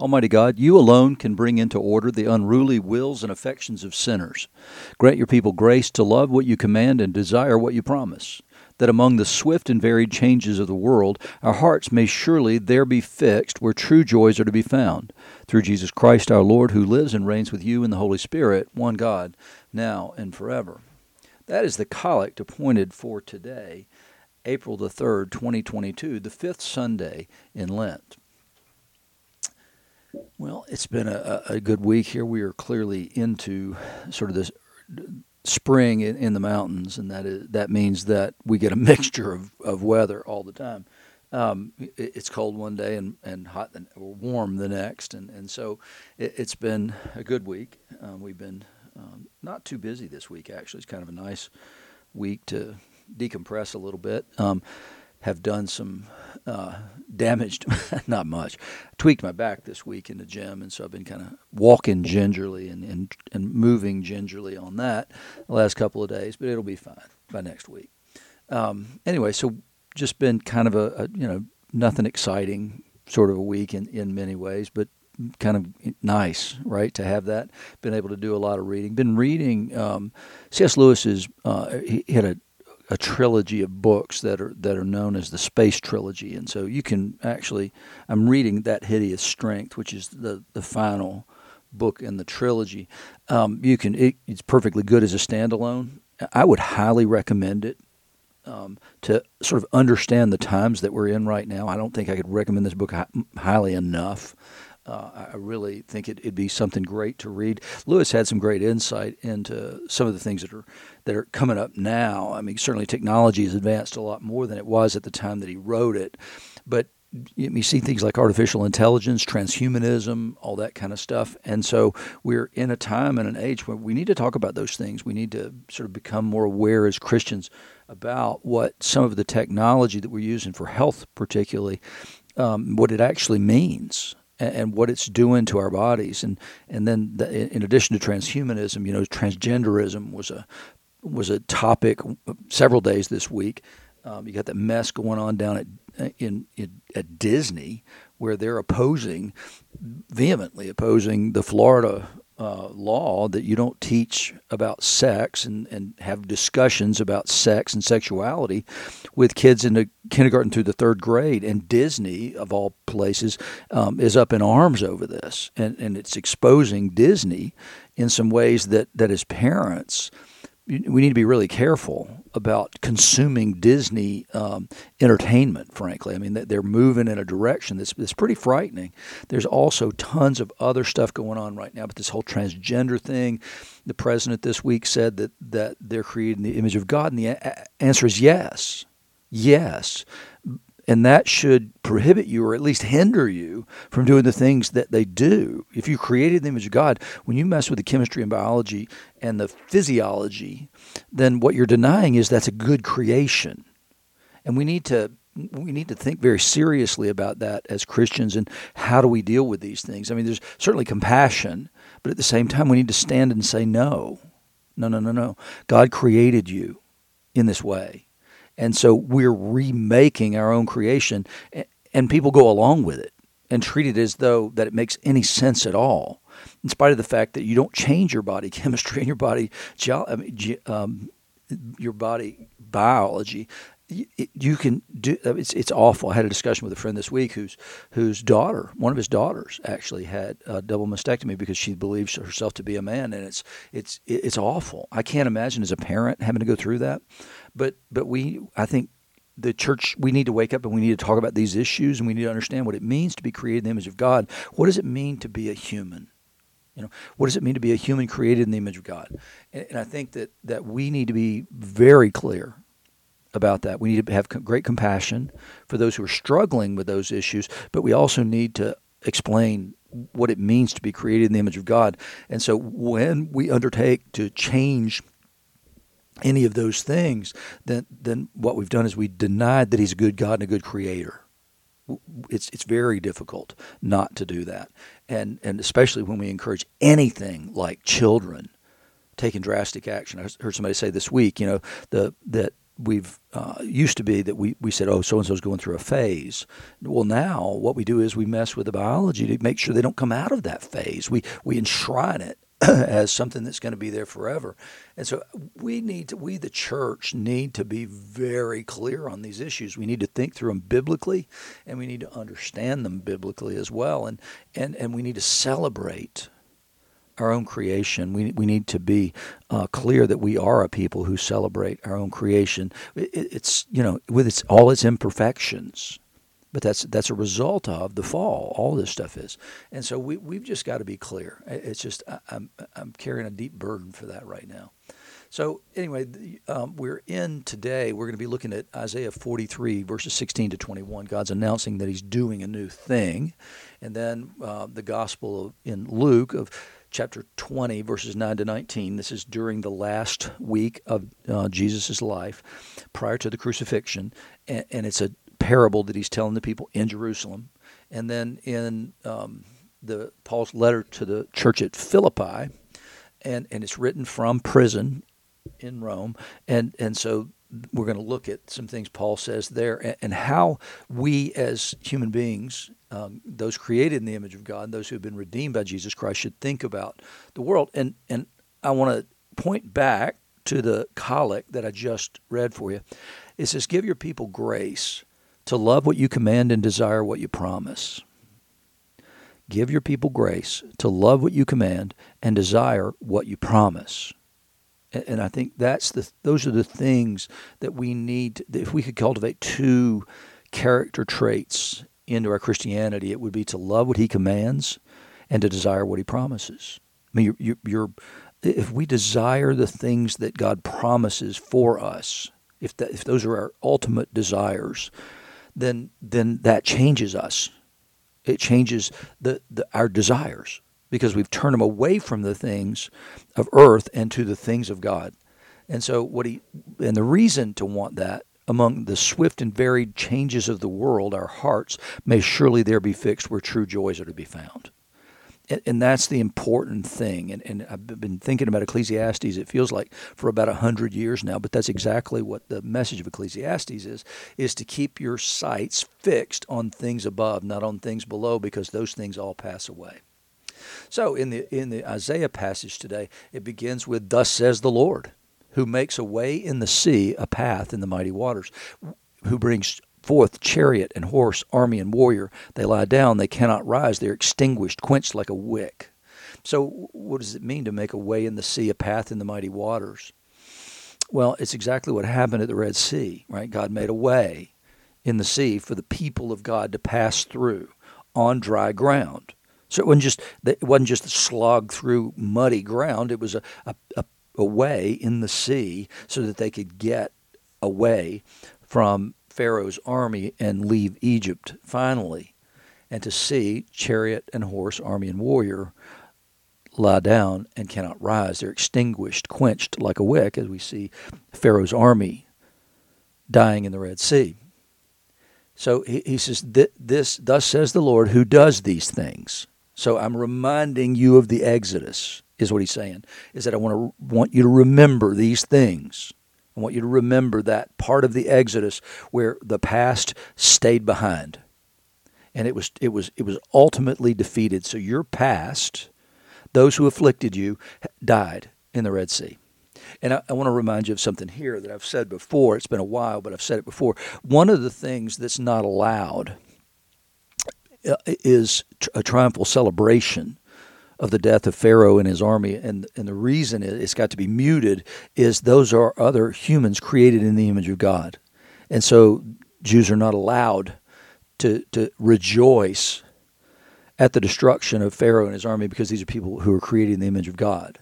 Almighty God, you alone can bring into order the unruly wills and affections of sinners. Grant your people grace to love what you command and desire what you promise, that among the swift and varied changes of the world, our hearts may surely there be fixed where true joys are to be found. Through Jesus Christ our Lord, who lives and reigns with you in the Holy Spirit, one God, now and forever. That is the collect appointed for today, April the 3rd, 2022, the fifth Sunday in Lent. Well, it's been a, a good week here. We are clearly into sort of this spring in, in the mountains, and that is that means that we get a mixture of, of weather all the time. Um, it, it's cold one day and, and hot the, or warm the next, and, and so it, has been a good week. Um, we've been um, not too busy this week, actually. It's kind of a nice week to decompress a little bit. Um, have done some uh, damage, to, not much. tweaked my back this week in the gym, and so I've been kind of walking gingerly and, and and moving gingerly on that the last couple of days. But it'll be fine by next week. Um, anyway, so just been kind of a, a, you know nothing exciting sort of a week in in many ways, but kind of nice, right, to have that. Been able to do a lot of reading. Been reading um, C.S. Lewis's. Uh, he had a a trilogy of books that are that are known as the Space Trilogy, and so you can actually. I'm reading that Hideous Strength, which is the the final book in the trilogy. Um, you can it, it's perfectly good as a standalone. I would highly recommend it um, to sort of understand the times that we're in right now. I don't think I could recommend this book highly enough. Uh, I really think it, would be something great to read. Lewis had some great insight into some of the things that are that are coming up now. I mean, certainly technology has advanced a lot more than it was at the time that he wrote it, but you see things like artificial intelligence, transhumanism, all that kind of stuff. And so we're in a time and an age where we need to talk about those things. We need to sort of become more aware as Christians about what some of the technology that we're using for health, particularly, um, what it actually means and what it's doing to our bodies. And and then the, in addition to transhumanism, you know, transgenderism was a was a topic several days this week. Um, you got the mess going on down at in, in, at Disney, where they're opposing vehemently opposing the Florida uh, law that you don't teach about sex and, and have discussions about sex and sexuality with kids in the kindergarten through the third grade. And Disney, of all places, um, is up in arms over this. And, and it's exposing Disney in some ways that, that as parents, we need to be really careful about consuming Disney um, entertainment. Frankly, I mean they're moving in a direction that's, that's pretty frightening. There's also tons of other stuff going on right now, but this whole transgender thing. The president this week said that that they're creating the image of God, and the a- answer is yes, yes and that should prohibit you or at least hinder you from doing the things that they do. If you created the image of God, when you mess with the chemistry and biology and the physiology, then what you're denying is that's a good creation. And we need to we need to think very seriously about that as Christians and how do we deal with these things. I mean, there's certainly compassion, but at the same time, we need to stand and say no. No, no, no, no. God created you in this way and so we're remaking our own creation, and people go along with it and treat it as though that it makes any sense at all, in spite of the fact that you don't change your body chemistry and your body, um, your body biology. You can do it's it's awful. I had a discussion with a friend this week whose whose daughter, one of his daughters, actually had a double mastectomy because she believes herself to be a man, and it's it's it's awful. I can't imagine as a parent having to go through that. But but we I think the church we need to wake up and we need to talk about these issues and we need to understand what it means to be created in the image of God. What does it mean to be a human? You know, what does it mean to be a human created in the image of God? And, and I think that that we need to be very clear about that. We need to have great compassion for those who are struggling with those issues, but we also need to explain what it means to be created in the image of God. And so when we undertake to change any of those things, then then what we've done is we denied that he's a good God and a good creator. It's it's very difficult not to do that, and and especially when we encourage anything like children taking drastic action. I heard somebody say this week, you know, the that we've uh, used to be that we, we said, oh, so and so's going through a phase. Well, now what we do is we mess with the biology to make sure they don't come out of that phase. We we enshrine it as something that's going to be there forever. And so we need to, we the church need to be very clear on these issues. We need to think through them biblically and we need to understand them biblically as well. And and and we need to celebrate our own creation. We, we need to be uh, clear that we are a people who celebrate our own creation. It, it's, you know, with its, all its imperfections. But that's that's a result of the fall. All this stuff is, and so we we've just got to be clear. It's just I, am I'm, I'm carrying a deep burden for that right now. So anyway, um, we're in today. We're going to be looking at Isaiah 43 verses 16 to 21. God's announcing that He's doing a new thing, and then uh, the Gospel of, in Luke of chapter 20, verses 9 to 19. This is during the last week of uh, Jesus' life prior to the crucifixion. And, and, it's a parable that he's telling the people in Jerusalem. And then in um, the Paul's letter to the church at Philippi, and, and it's written from prison in Rome. And, and so we're going to look at some things Paul says there and, and how we as human beings um, those created in the image of God, those who have been redeemed by Jesus Christ, should think about the world. And and I want to point back to the collect that I just read for you. It says, "Give your people grace to love what you command and desire what you promise." Give your people grace to love what you command and desire what you promise. And I think that's the those are the things that we need. if we could cultivate two character traits into our Christianity, it would be to love what He commands and to desire what He promises. I mean, you're, you're, if we desire the things that God promises for us, if that, if those are our ultimate desires, then then that changes us. It changes the, the our desires because we've turned them away from the things of earth and to the things of God. And so what he and the reason to want that among the swift and varied changes of the world, our hearts may surely there be fixed where true joys are to be found. And, that's the important thing. And, and, I've been thinking about Ecclesiastes, it feels like for about a hundred years now, but that's exactly what the message of Ecclesiastes is, is to keep your sights fixed on things above, not on things below, because those things all pass away. So in the in the Isaiah passage today, it begins with "Thus says the Lord." who makes a way in the sea, a path in the mighty waters, who brings forth chariot and horse, army and warrior. They lie down, they cannot rise, they're extinguished, quenched like a wick. So, what does it mean to make a way in the sea, a path in the mighty waters? Well, it's exactly what happened at the Red Sea, right? God made a way in the sea for the people of God to pass through on dry ground. So it wasn't just it wasn't just a slog through muddy ground. It was a, a, a away in the sea so that they could get away from Pharaoh's army and leave Egypt finally, and to see chariot and horse, army and warrior lie down and cannot rise. They're extinguished, quenched like a wick, as we see Pharaoh's army dying in the Red Sea. So he, he says, This, thus says the Lord, who does these things. So I'm reminding you of the Exodus is what he's saying. Is that I want to want you to remember these things. I want you to remember that part of the Exodus where the past stayed behind. And it was it was it was ultimately defeated. So your past, those who afflicted you, died in the Red Sea. And I, I, want to remind you of something here that I've said before. It's been a while, but I've said it before. One of the things that's not allowed uh, is a triumphal celebration of the death of Pharaoh and his army, and and the reason it's got to be muted is those are other humans created in the image of God, and so Jews are not allowed to to rejoice at the destruction of Pharaoh and his army because these are people who are created in the image of God,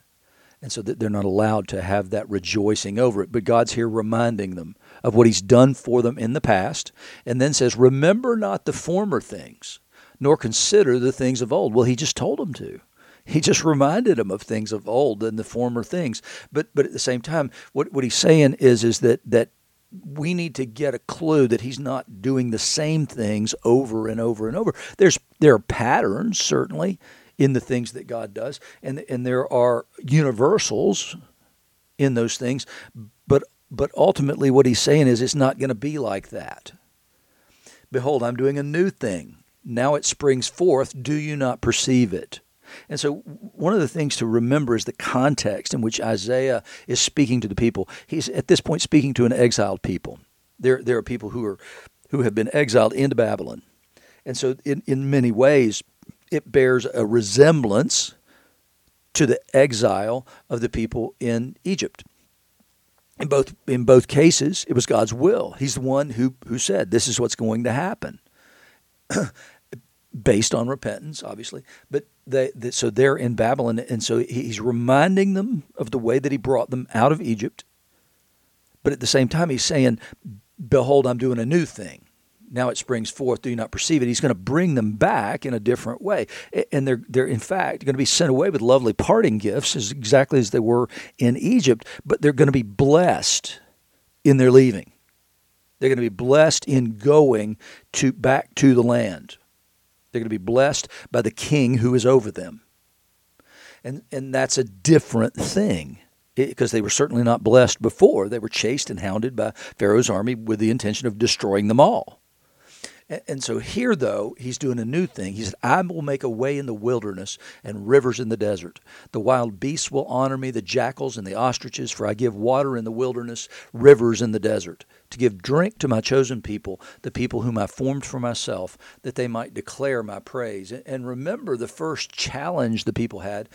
and so that they're not allowed to have that rejoicing over it. But God's here reminding them of what He's done for them in the past, and then says, "Remember not the former things." Nor consider the things of old. Well, he just told them to. He just reminded him of things of old and the former things. But but at the same time, what, what he's saying is is that that we need to get a clue that he's not doing the same things over and over and over. There's there are patterns certainly in the things that God does, and and there are universals in those things, but But ultimately, what he's saying is it's not going to be like that. Behold, I'm doing a new thing. Now it springs forth. Do you not perceive it? And so, one of the things to remember is the context in which Isaiah is speaking to the people. He's at this point speaking to an exiled people. There, there are people who are who have been exiled into Babylon, and so in, in many ways, it bears a resemblance to the exile of the people in Egypt. In both in both cases, it was God's will. He's the one who who said, "This is what's going to happen." based on repentance, obviously. But they, they, so they're in Babylon, and so he's reminding them of the way that he brought them out of Egypt. But at the same time, he's saying, "Behold, I'm doing a new thing. Now it springs forth. Do you not perceive it?" He's going to bring them back in a different way, and they're they're in fact going to be sent away with lovely parting gifts, as exactly as they were in Egypt. But they're going to be blessed in their leaving. They're going to be blessed in going to back to the land they're going to be blessed by the king who is over them. And, and that's a different thing because they were certainly not blessed before. They were chased and hounded by Pharaoh's army with the intention of destroying them all. And so here, though, he's doing a new thing. He said, I will make a way in the wilderness and rivers in the desert. The wild beasts will honor me, the jackals and the ostriches, for I give water in the wilderness, rivers in the desert, to give drink to my chosen people, the people whom I formed for myself, that they might declare my praise. And remember the first challenge the people had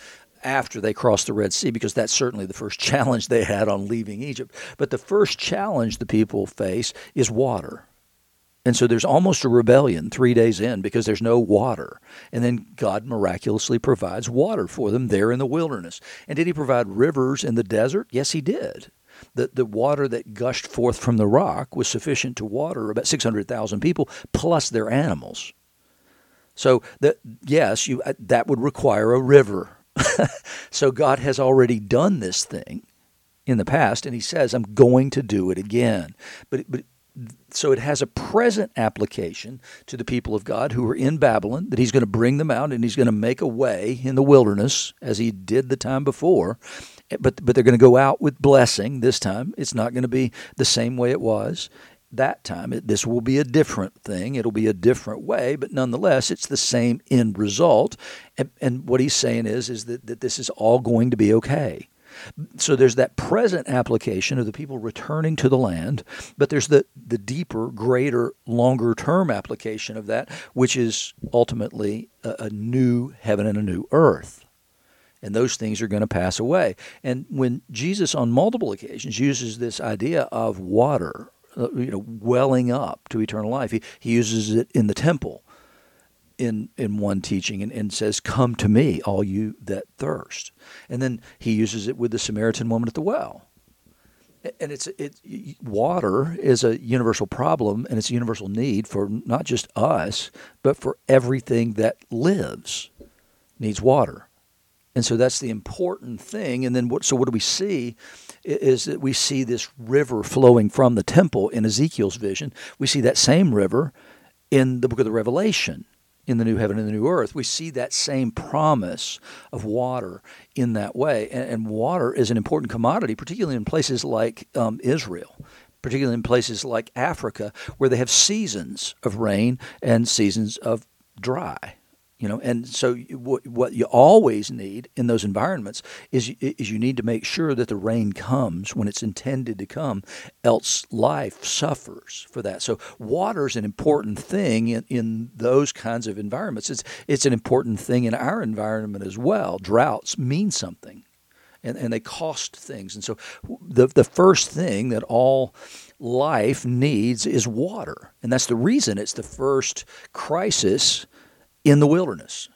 after they crossed the Red Sea, because that's certainly the first challenge they had on leaving Egypt. But the first challenge the people face is water. And so there's almost a rebellion three days in because there's no water. And then God miraculously provides water for them there in the wilderness. And did He provide rivers in the desert? Yes, He did. The, the water that gushed forth from the rock was sufficient to water about 600,000 people plus their animals. So that yes, you, uh, that would require a river. so God has already done this thing in the past, and He says, "I'm going to do it again." But but so it has a present application to the people of God who are in Babylon, that he's going to bring them out and he's going to make a way in the wilderness as he did the time before. But, but they're going to go out with blessing this time. It's not going to be the same way it was that time. It, this will be a different thing. It'll be a different way, but nonetheless, it's the same end result. And, and what he's saying is, is that, that this is all going to be okay. So there's that present application of the people returning to the land, but there's the, the deeper, greater, longer term application of that, which is ultimately a, a new heaven and a new earth. And those things are going to pass away. And when Jesus, on multiple occasions, uses this idea of water, uh, you know, welling up to eternal life, he, he uses it in the temple in in one teaching and, and says, "Come to me, all you that thirst," and then he uses it with the Samaritan woman at the well. And it's it water is a universal problem and it's a universal need for not just us but for everything that lives needs water. And so that's the important thing. And then what? So what do we see? Is that we see this river flowing from the temple in Ezekiel's vision. We see that same river in the book of the Revelation in the new heaven and the new earth. We see that same promise of water in that way. And, and water is an important commodity, particularly in places like um, Israel. Particularly in places like Africa, where they have seasons of rain and seasons of dry you know and so what what you always need in those environments is is you need to make sure that the rain comes when it's intended to come else life suffers for that. So water is an important thing in, in those kinds of environments. It's it's an important thing in our environment as well. Droughts mean something and, and they cost things. And so the the first thing that all life needs is water. And that's the reason it's the first crisis in the wilderness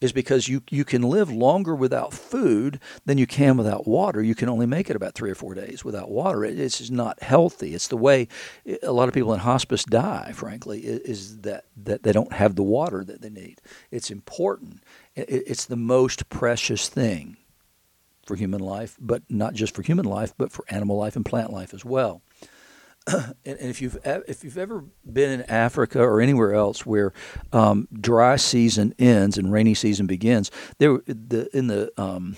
is because you, you can live longer without food than you can without water. You can only make it about three or four days without water. it's just not healthy. It's the way a lot of people in hospice die, frankly, is that, that they don't have the water that they need. It's important. It's the most precious thing for human life, but not just for human life, but for animal life and plant life as well. and, if you've if you've ever been in Africa or anywhere else where um, dry season ends and rainy season begins, there the in the um,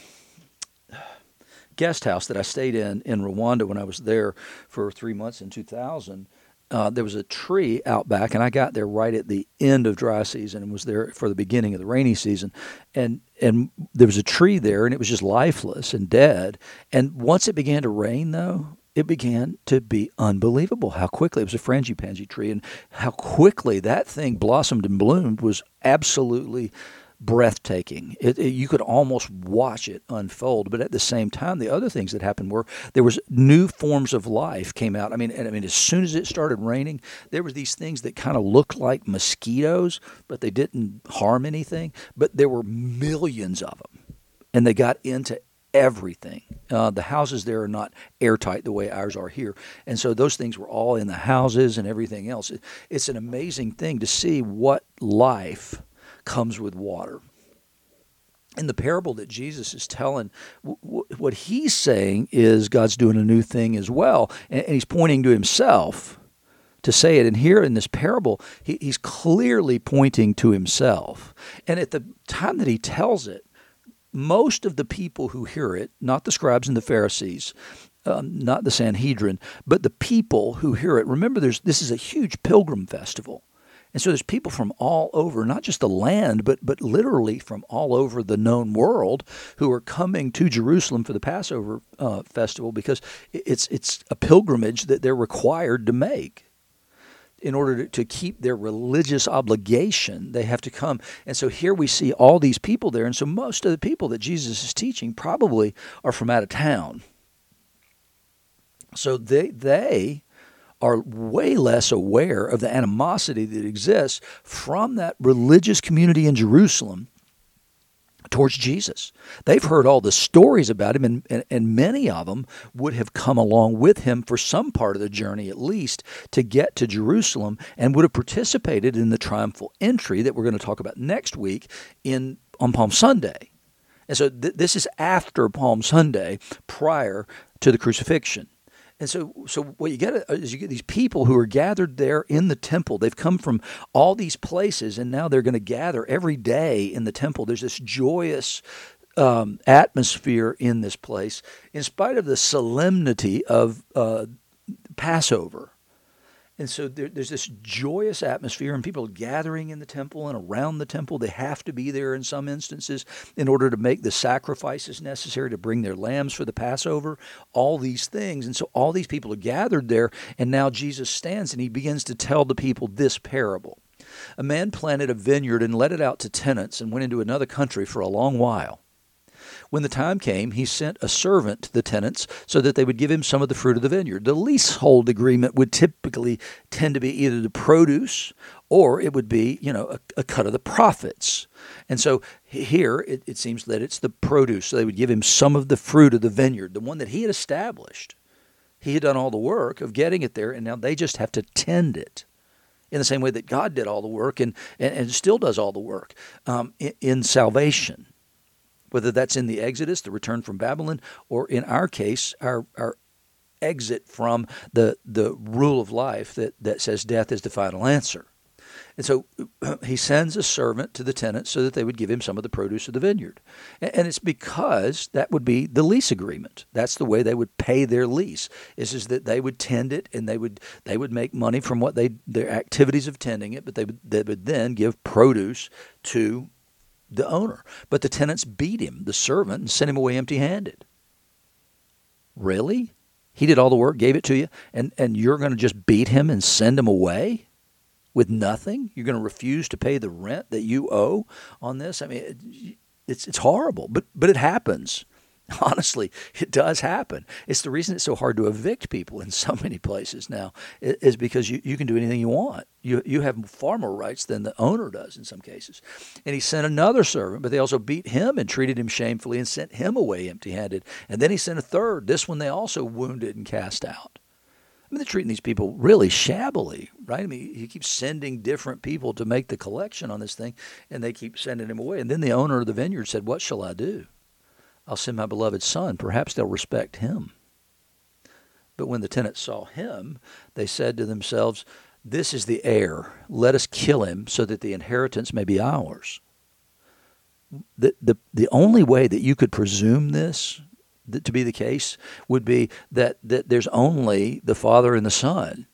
guest house that I stayed in in Rwanda when I was there for three months in 2000, uh, there was a tree out back, and I got there right at the end of dry season and was there for the beginning of the rainy season, and and there was a tree there, and it was just lifeless and dead. And once it began to rain, though, it began to be unbelievable how quickly it was a frangipani tree, and how quickly that thing blossomed and bloomed was absolutely breathtaking. It, it, you could almost watch it unfold. But at the same time, the other things that happened were there was new forms of life came out. I mean, and I mean, as soon as it started raining, there were these things that kind of looked like mosquitoes, but they didn't harm anything. But there were millions of them, and they got into everything. Uh, the houses there are not airtight the way ours are here. And so those things were all in the houses and everything else. It, it's an amazing thing to see what life comes with water. In the parable that Jesus is telling, what he's saying is God's doing a new thing as well. And he's pointing to himself to say it. And here in this parable, he's clearly pointing to himself. And at the time that he tells it, most of the people who hear it, not the scribes and the Pharisees, um, not the Sanhedrin, but the people who hear it. Remember, there's this is a huge pilgrim festival. And so there's people from all over, not just the land, but but literally from all over the known world who are coming to Jerusalem for the Passover uh, festival because it's it's a pilgrimage that they're required to make. In order to, to keep their religious obligation, they have to come. And so here we see all these people there. And so most of the people that Jesus is teaching probably are from out of town. So they they are way less aware of the animosity that exists from that religious community in Jerusalem towards Jesus. They've heard all the stories about him, and, and, and, many of them would have come along with him for some part of the journey, at least, to get to Jerusalem and would have participated in the triumphal entry that we're going to talk about next week in on Palm Sunday. And so th- this is after Palm Sunday, prior to the crucifixion. And so, so what you get is you get these people who are gathered there in the temple. They've come from all these places, and now they're going to gather every day in the temple. There's this joyous um, atmosphere in this place, in spite of the solemnity of uh, Passover. And so there, there's this joyous atmosphere, and people gathering in the temple and around the temple. They have to be there in some instances in order to make the sacrifices necessary to bring their lambs for the Passover, all these things. And so all these people are gathered there, and now Jesus stands and he begins to tell the people this parable. A man planted a vineyard and let it out to tenants and went into another country for a long while. When the time came, he sent a servant to the tenants so that they would give him some of the fruit of the vineyard. The leasehold agreement would typically tend to be either the produce or it would be, you know, a, a cut of the profits. And so here it, it seems that it's the produce. So they would give him some of the fruit of the vineyard, the one that he had established. He had done all the work of getting it there, and now they just have to tend it in the same way that God did all the work and, and, and still does all the work um, in, in, salvation whether that's in the Exodus, the return from Babylon, or in our case, our, our exit from the, the rule of life that, that says death is the final answer. And so he sends a servant to the tenant so that they would give him some of the produce of the vineyard. And it's because that would be the lease agreement. That's the way they would pay their lease. Is, is that they would tend it and they would they would make money from what they their activities of tending it, but they would they would then give produce to the owner. But the tenants beat him, the servant, and sent him away empty handed. Really? He did all the work, gave it to you, and, and you're going to just beat him and send him away with nothing? You're going to refuse to pay the rent that you owe on this? I mean, it's, it's horrible, but, but it happens. honestly, it does happen. It's the reason it's so hard to evict people in so many places now is because you, you can do anything you want. You, you have far more rights than the owner does in some cases. And he sent another servant, but they also beat him and treated him shamefully and sent him away empty handed. And then he sent a third. This one they also wounded and cast out. I mean, they're treating these people really shabbily, right? I mean, he keeps sending different people to make the collection on this thing, and they keep sending him away. And then the owner of the vineyard said, What shall I do? I'll send my beloved son. Perhaps they'll respect him. But when the tenants saw him, they said to themselves, This is the heir. Let us kill him so that the inheritance may be ours. The, the, the only way that you could presume this th- to be the case would be that, that there's only the Father and the Son,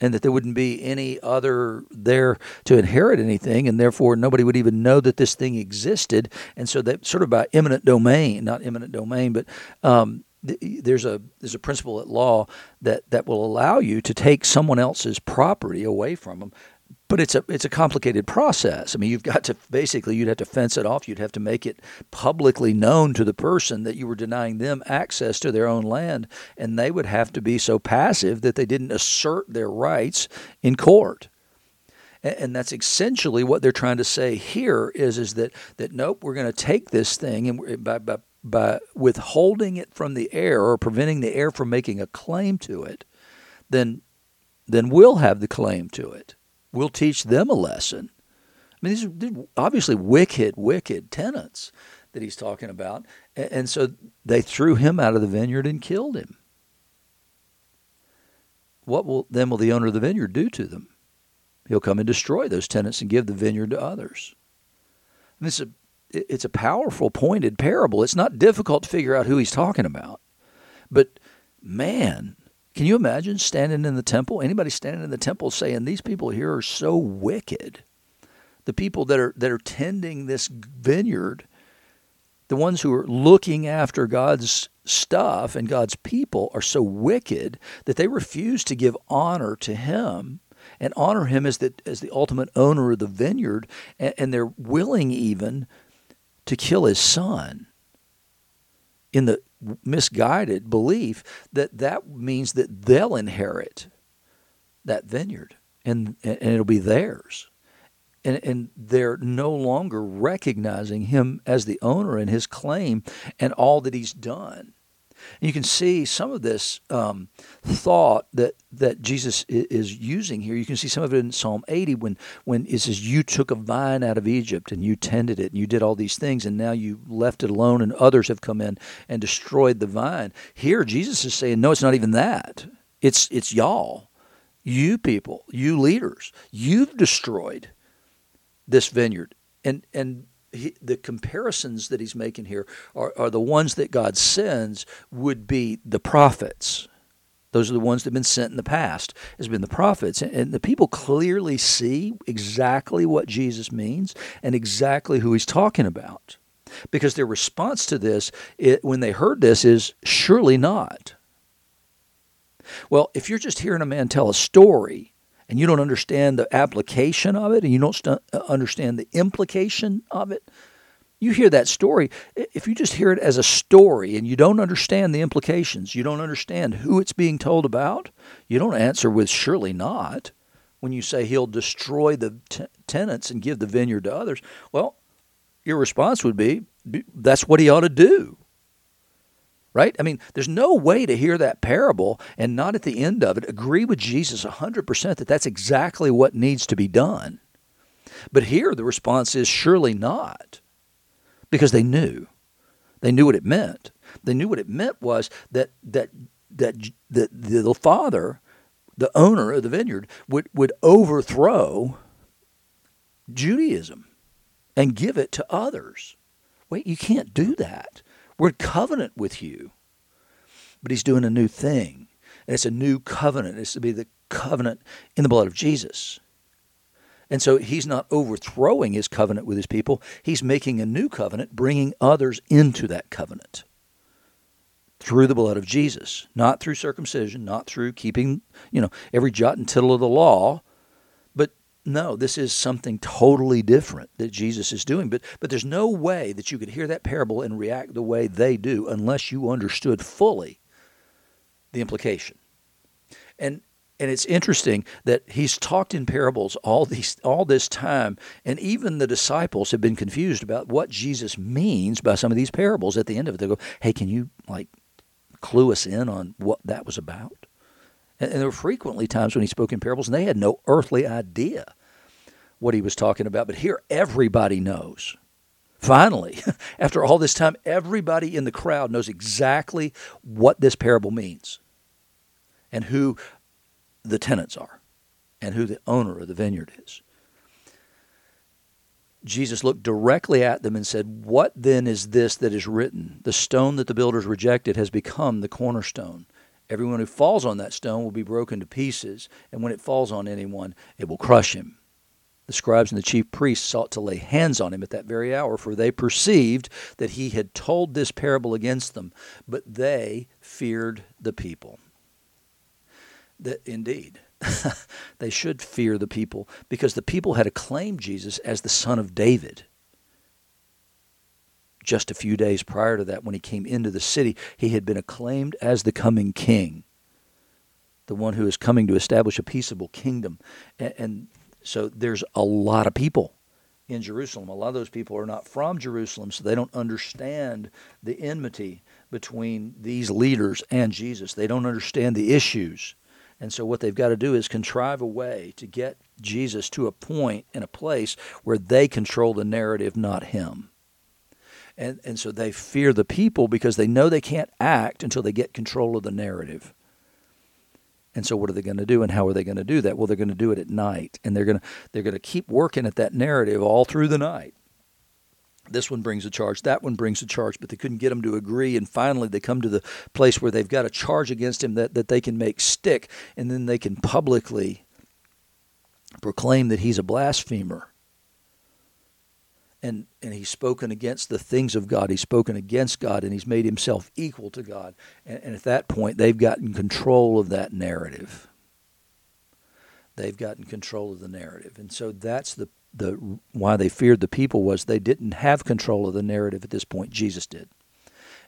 and that there wouldn't be any other there to inherit anything, and therefore nobody would even know that this thing existed. And so that sort of by eminent domain, not eminent domain, but um, there's a there's a principle at law that that will allow you to take someone else's property away from them but it's a it's a complicated process. I mean, you've got to basically you'd have to fence it off. You'd have to make it publicly known to the person that you were denying them access to their own land, and they would have to be so passive that they didn't assert their rights in court. And that's essentially what they're trying to say here is is that that nope, we're going to take this thing and by, by by withholding it from the heir or preventing the heir from making a claim to it, then then we'll have the claim to it We'll teach them a lesson. I mean, these are obviously wicked, wicked tenants that he's talking about. And so they threw him out of the vineyard and killed him. What will then will the owner of the vineyard do to them? He'll come and destroy those tenants and give the vineyard to others. And it's a it's a powerful pointed parable. It's not difficult to figure out who he's talking about. But man, can you imagine standing in the temple? Anybody standing in the temple saying, These people here are so wicked. The people that are that are tending this vineyard, the ones who are looking after God's stuff and God's people are so wicked that they refuse to give honor to him and honor him as the as the ultimate owner of the vineyard and, and they're willing even to kill his son in the misguided belief that that means that they'll inherit that vineyard and, and it'll be theirs. And, and they're no longer recognizing him as the owner and his claim and all that he's done. And you can see some of this um, thought that, that Jesus is using here. You can see some of it in Psalm 80 when, when it says, You took a vine out of Egypt and you tended it and you did all these things, and now you left it alone, and others have come in and destroyed the vine. Here, Jesus is saying, No, it's not even that. It's, it's y'all, you people, you leaders. You've destroyed this vineyard. And, and he, the comparisons that he's making here are, are the ones that God sends would be the prophets. Those are the ones that have been sent in the past, has been the prophets. And, the people clearly see exactly what Jesus means and exactly who he's talking about. Because their response to this, it, when they heard this, is surely not. Well, if you're just hearing a man tell a story, and you don't understand the application of it and you don't st- uh, understand the implication of it, you hear that story. If you just hear it as a story and you don't understand the implications, you don't understand who it's being told about, you don't answer with surely not. When you say he'll destroy the t- tenants and give the vineyard to others, well, your response would be that's what he ought to do right? I mean, there's no way to hear that parable and not at the end of it agree with Jesus 100% that that's exactly what needs to be done. But here the response is surely not, because they knew. They knew what it meant. They knew what it meant was that that that, that the father, the owner of the vineyard, would, would overthrow Judaism and give it to others. Wait, you can't do that. We're in covenant with you. But he's doing a new thing. And it's a new covenant. It's to be the covenant in the blood of Jesus. And so he's not overthrowing his covenant with his people. He's making a new covenant, bringing others into that covenant through the blood of Jesus, not through circumcision, not through keeping, you know, every jot and tittle of the law, no, this is something totally different that Jesus is doing. But but there's no way that you could hear that parable and react the way they do unless you understood fully the implication. And and it's interesting that he's talked in parables all these all this time, and even the disciples have been confused about what Jesus means by some of these parables. At the end of it, they go, "Hey, can you like clue us in on what that was about?" And, there were frequently times when he spoke in parables, and they had no earthly idea what he was talking about. But here, everybody knows. Finally, after all this time, everybody in the crowd knows exactly what this parable means and who the tenants are and who the owner of the vineyard is. Jesus looked directly at them and said, What then is this that is written? The stone that the builders rejected has become the cornerstone. Everyone who falls on that stone will be broken to pieces, and when it falls on anyone, it will crush him. The scribes and the chief priests sought to lay hands on him at that very hour, for they perceived that he had told this parable against them, but they feared the people. That indeed, they should fear the people because the people had acclaimed Jesus as the son of David just a few days prior to that, when he came into the city, he had been acclaimed as the coming king, the one who is coming to establish a peaceable kingdom. And, and so there's a lot of people in Jerusalem. A lot of those people are not from Jerusalem, so they don't understand the enmity between these leaders and Jesus. They don't understand the issues. And so what they've got to do is contrive a way to get Jesus to a point in a place where they control the narrative, not him and and so they fear the people because they know they can't act until they get control of the narrative. And so what are they going to do and how are they going to do that? Well, they're going to do it at night and they're going to they're going to keep working at that narrative all through the night. This one brings a charge, that one brings a charge, but they couldn't get them to agree. And finally, they come to the place where they've got a charge against him that, that they can make stick, and then they can publicly proclaim that he's a blasphemer and and he's spoken against the things of God. He's spoken against God, and he's made himself equal to God. And, and, at that point, they've gotten control of that narrative. They've gotten control of the narrative, and so that's the the why they feared the people was they didn't have control of the narrative at this point. Jesus did.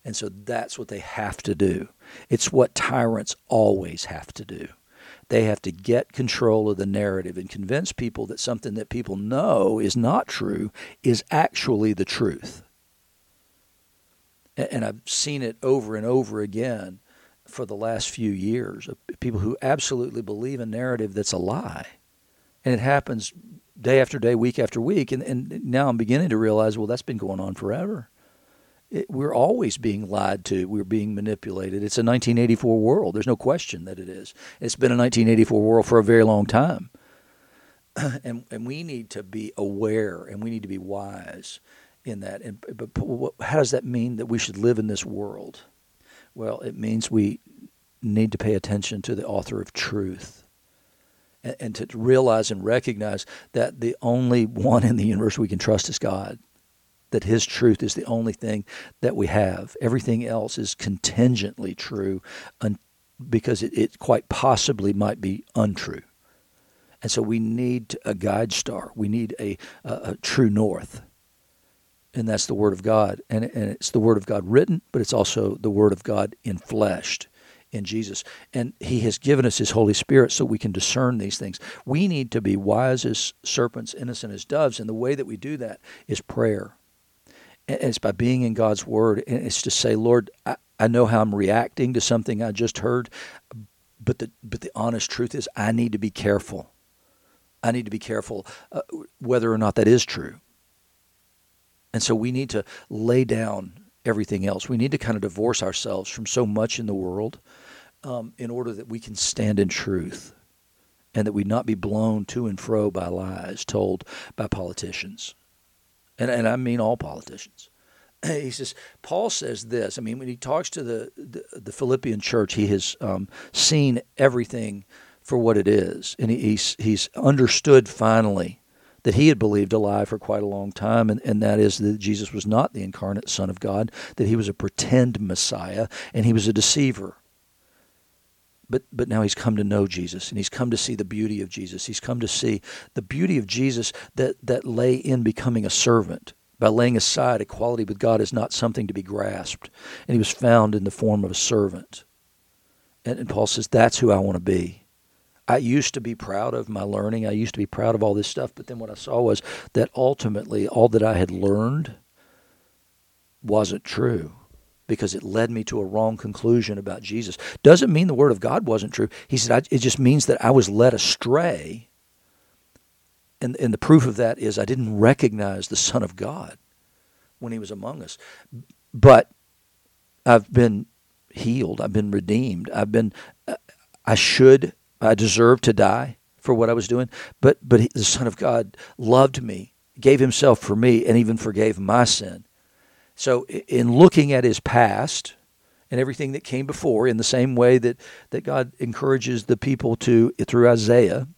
And so that's what they have to do. It's what tyrants always have to do. They have to get control of the narrative and convince people that something that people know is not true is actually the truth. And I've seen it over and over again for the last few years people who absolutely believe a narrative that's a lie. And it happens day after day, week after week. And, and now I'm beginning to realize, well, that's been going on forever it, we're always being lied to. We're being manipulated. It's a 1984 world. There's no question that it is. It's been a 1984 world for a very long time. and, and we need to be aware and we need to be wise in that. And, but how does that mean that we should live in this world? Well, it means we need to pay attention to the author of truth and, and to realize and recognize that the only one in the universe we can trust is God that His truth is the only thing that we have. Everything else is contingently true because it, it quite possibly might be untrue. And so we need a guide star. We need a, a, a true north. And that's the Word of God. And, and it's the Word of God written, but it's also the Word of God infleshed in Jesus. And He has given us His Holy Spirit so we can discern these things. We need to be wise as serpents, innocent as doves. And the way that we do that is prayer. And it's by being in God's Word. And it's to say, Lord, I, I know how I'm reacting to something I just heard, but the but the honest truth is, I need to be careful. I need to be careful uh, whether or not that is true. And so we need to lay down everything else. We need to kind of divorce ourselves from so much in the world um, in order that we can stand in truth and that we not be blown to and fro by lies told by politicians and, and I mean all politicians. He says, Paul says this. I mean, when he talks to the, the, the Philippian church, he has um, seen everything for what it is. And he, he's, he's understood finally that he had believed a lie for quite a long time, and, and that is that Jesus was not the incarnate Son of God, that he was a pretend Messiah, and he was a deceiver but but now he's come to know Jesus and he's come to see the beauty of Jesus. He's come to see the beauty of Jesus that that lay in becoming a servant. By laying aside equality with God is not something to be grasped. And he was found in the form of a servant. And, and Paul says, That's who I want to be. I used to be proud of my learning. I used to be proud of all this stuff. But then what I saw was that ultimately all that I had learned wasn't true because it led me to a wrong conclusion about Jesus. Doesn't mean the Word of God wasn't true. He said, it just means that I was led astray. And, and the proof of that is I didn't recognize the Son of God when He was among us. But I've been healed, I've been redeemed, I've been, uh, I should, I deserve to die for what I was doing. But, but the Son of God loved me gave himself for me and even forgave my sin. So, in looking at his past and everything that came before, in the same way that, that God encourages the people to through Isaiah,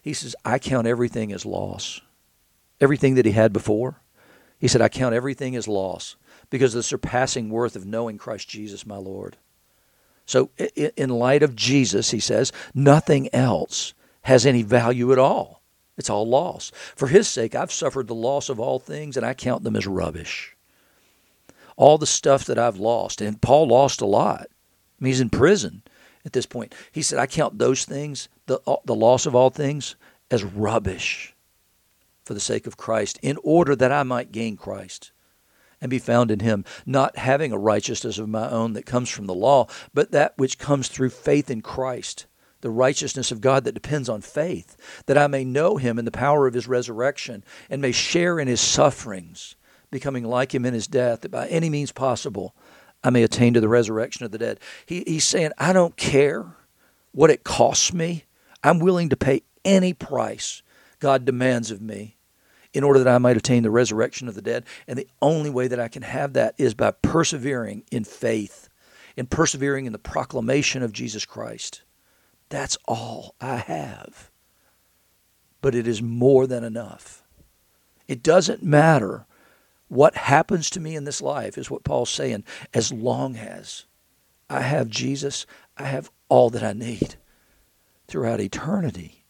he says, I count everything as loss. Everything that he had before. He said, I count everything as loss because of the surpassing worth of knowing Christ Jesus, my Lord. So, in light of Jesus, he says, nothing else has any value at all. It's all loss. For his sake, I've suffered the loss of all things, and I count them as rubbish. All the stuff that I've lost, and Paul lost a lot. I mean, he's in prison at this point. He said, I count those things, the, the loss of all things, as rubbish for the sake of Christ, in order that I might gain Christ and be found in him, not having a righteousness of my own that comes from the law, but that which comes through faith in Christ, the righteousness of God that depends on faith, that I may know him in the power of his resurrection and may share in his sufferings, becoming like him in his death, that by any means possible I may attain to the resurrection of the dead. He, he's saying, I don't care what it costs me. I'm willing to pay any price God demands of me in order that I might attain the resurrection of the dead. And the only way that I can have that is by persevering in faith, in persevering in the proclamation of Jesus Christ. That's all I have. But it is more than enough. It doesn't matter what happens to me in this life, is what Paul's saying, as long as I have Jesus, I have all that I need throughout eternity.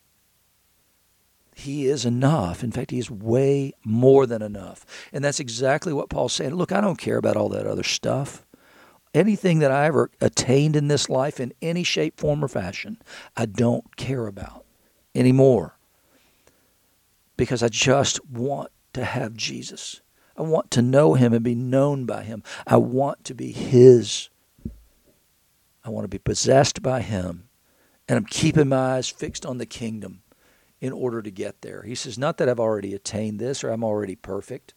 He is enough. In fact, He is way more than enough. And that's exactly what Paul's saying. Look, I don't care about all that other stuff. Anything that I ever attained in this life in any shape, form, or fashion, I don't care about anymore. Because I just want to have Jesus. I want to know Him and be known by Him. I want to be His. I want to be possessed by Him. And I'm keeping my eyes fixed on the kingdom in order to get there. He says, Not that I've already attained this or I'm already perfect,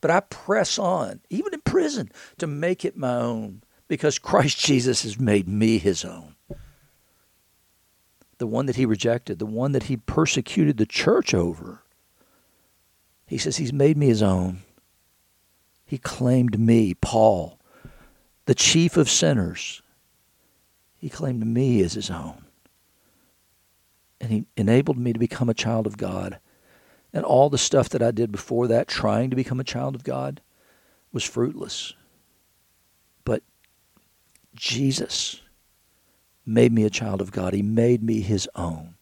but I press on, even in prison, to make it my own because Christ Jesus has made me his own. The one that he rejected, the one that he persecuted the church over. He says, He's made me his own. He claimed me, Paul, the chief of sinners. He claimed me as his own and He enabled me to become a child of God. And all the stuff that I did before that, trying to become a child of God, was fruitless. But Jesus made me a child of God. He made me His own.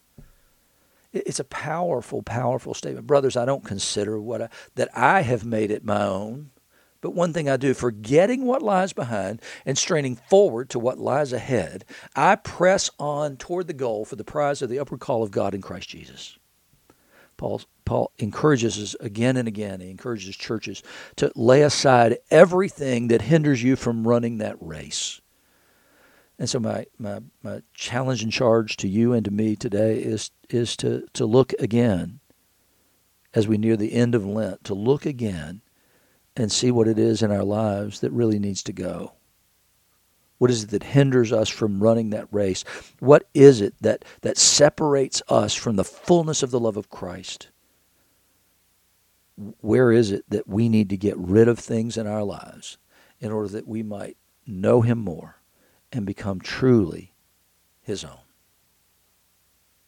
It's a powerful, powerful statement. Brothers, I don't consider what I, that I have made it my own. But one thing I do, forgetting what lies behind and straining forward to what lies ahead, I press on toward the goal for the prize of the upward call of God in Christ Jesus. Paul, Paul encourages us again and again, he encourages churches to lay aside everything that hinders you from running that race. And so my, my, my challenge and charge to you and to me today is, is to, to look again as we near the end of Lent, to look again and see what it is in our lives that really needs to go. What is it that hinders us from running that race? What is it that, that separates us from the fullness of the love of Christ? Where is it that we need to get rid of things in our lives in order that we might know Him more and become truly His own?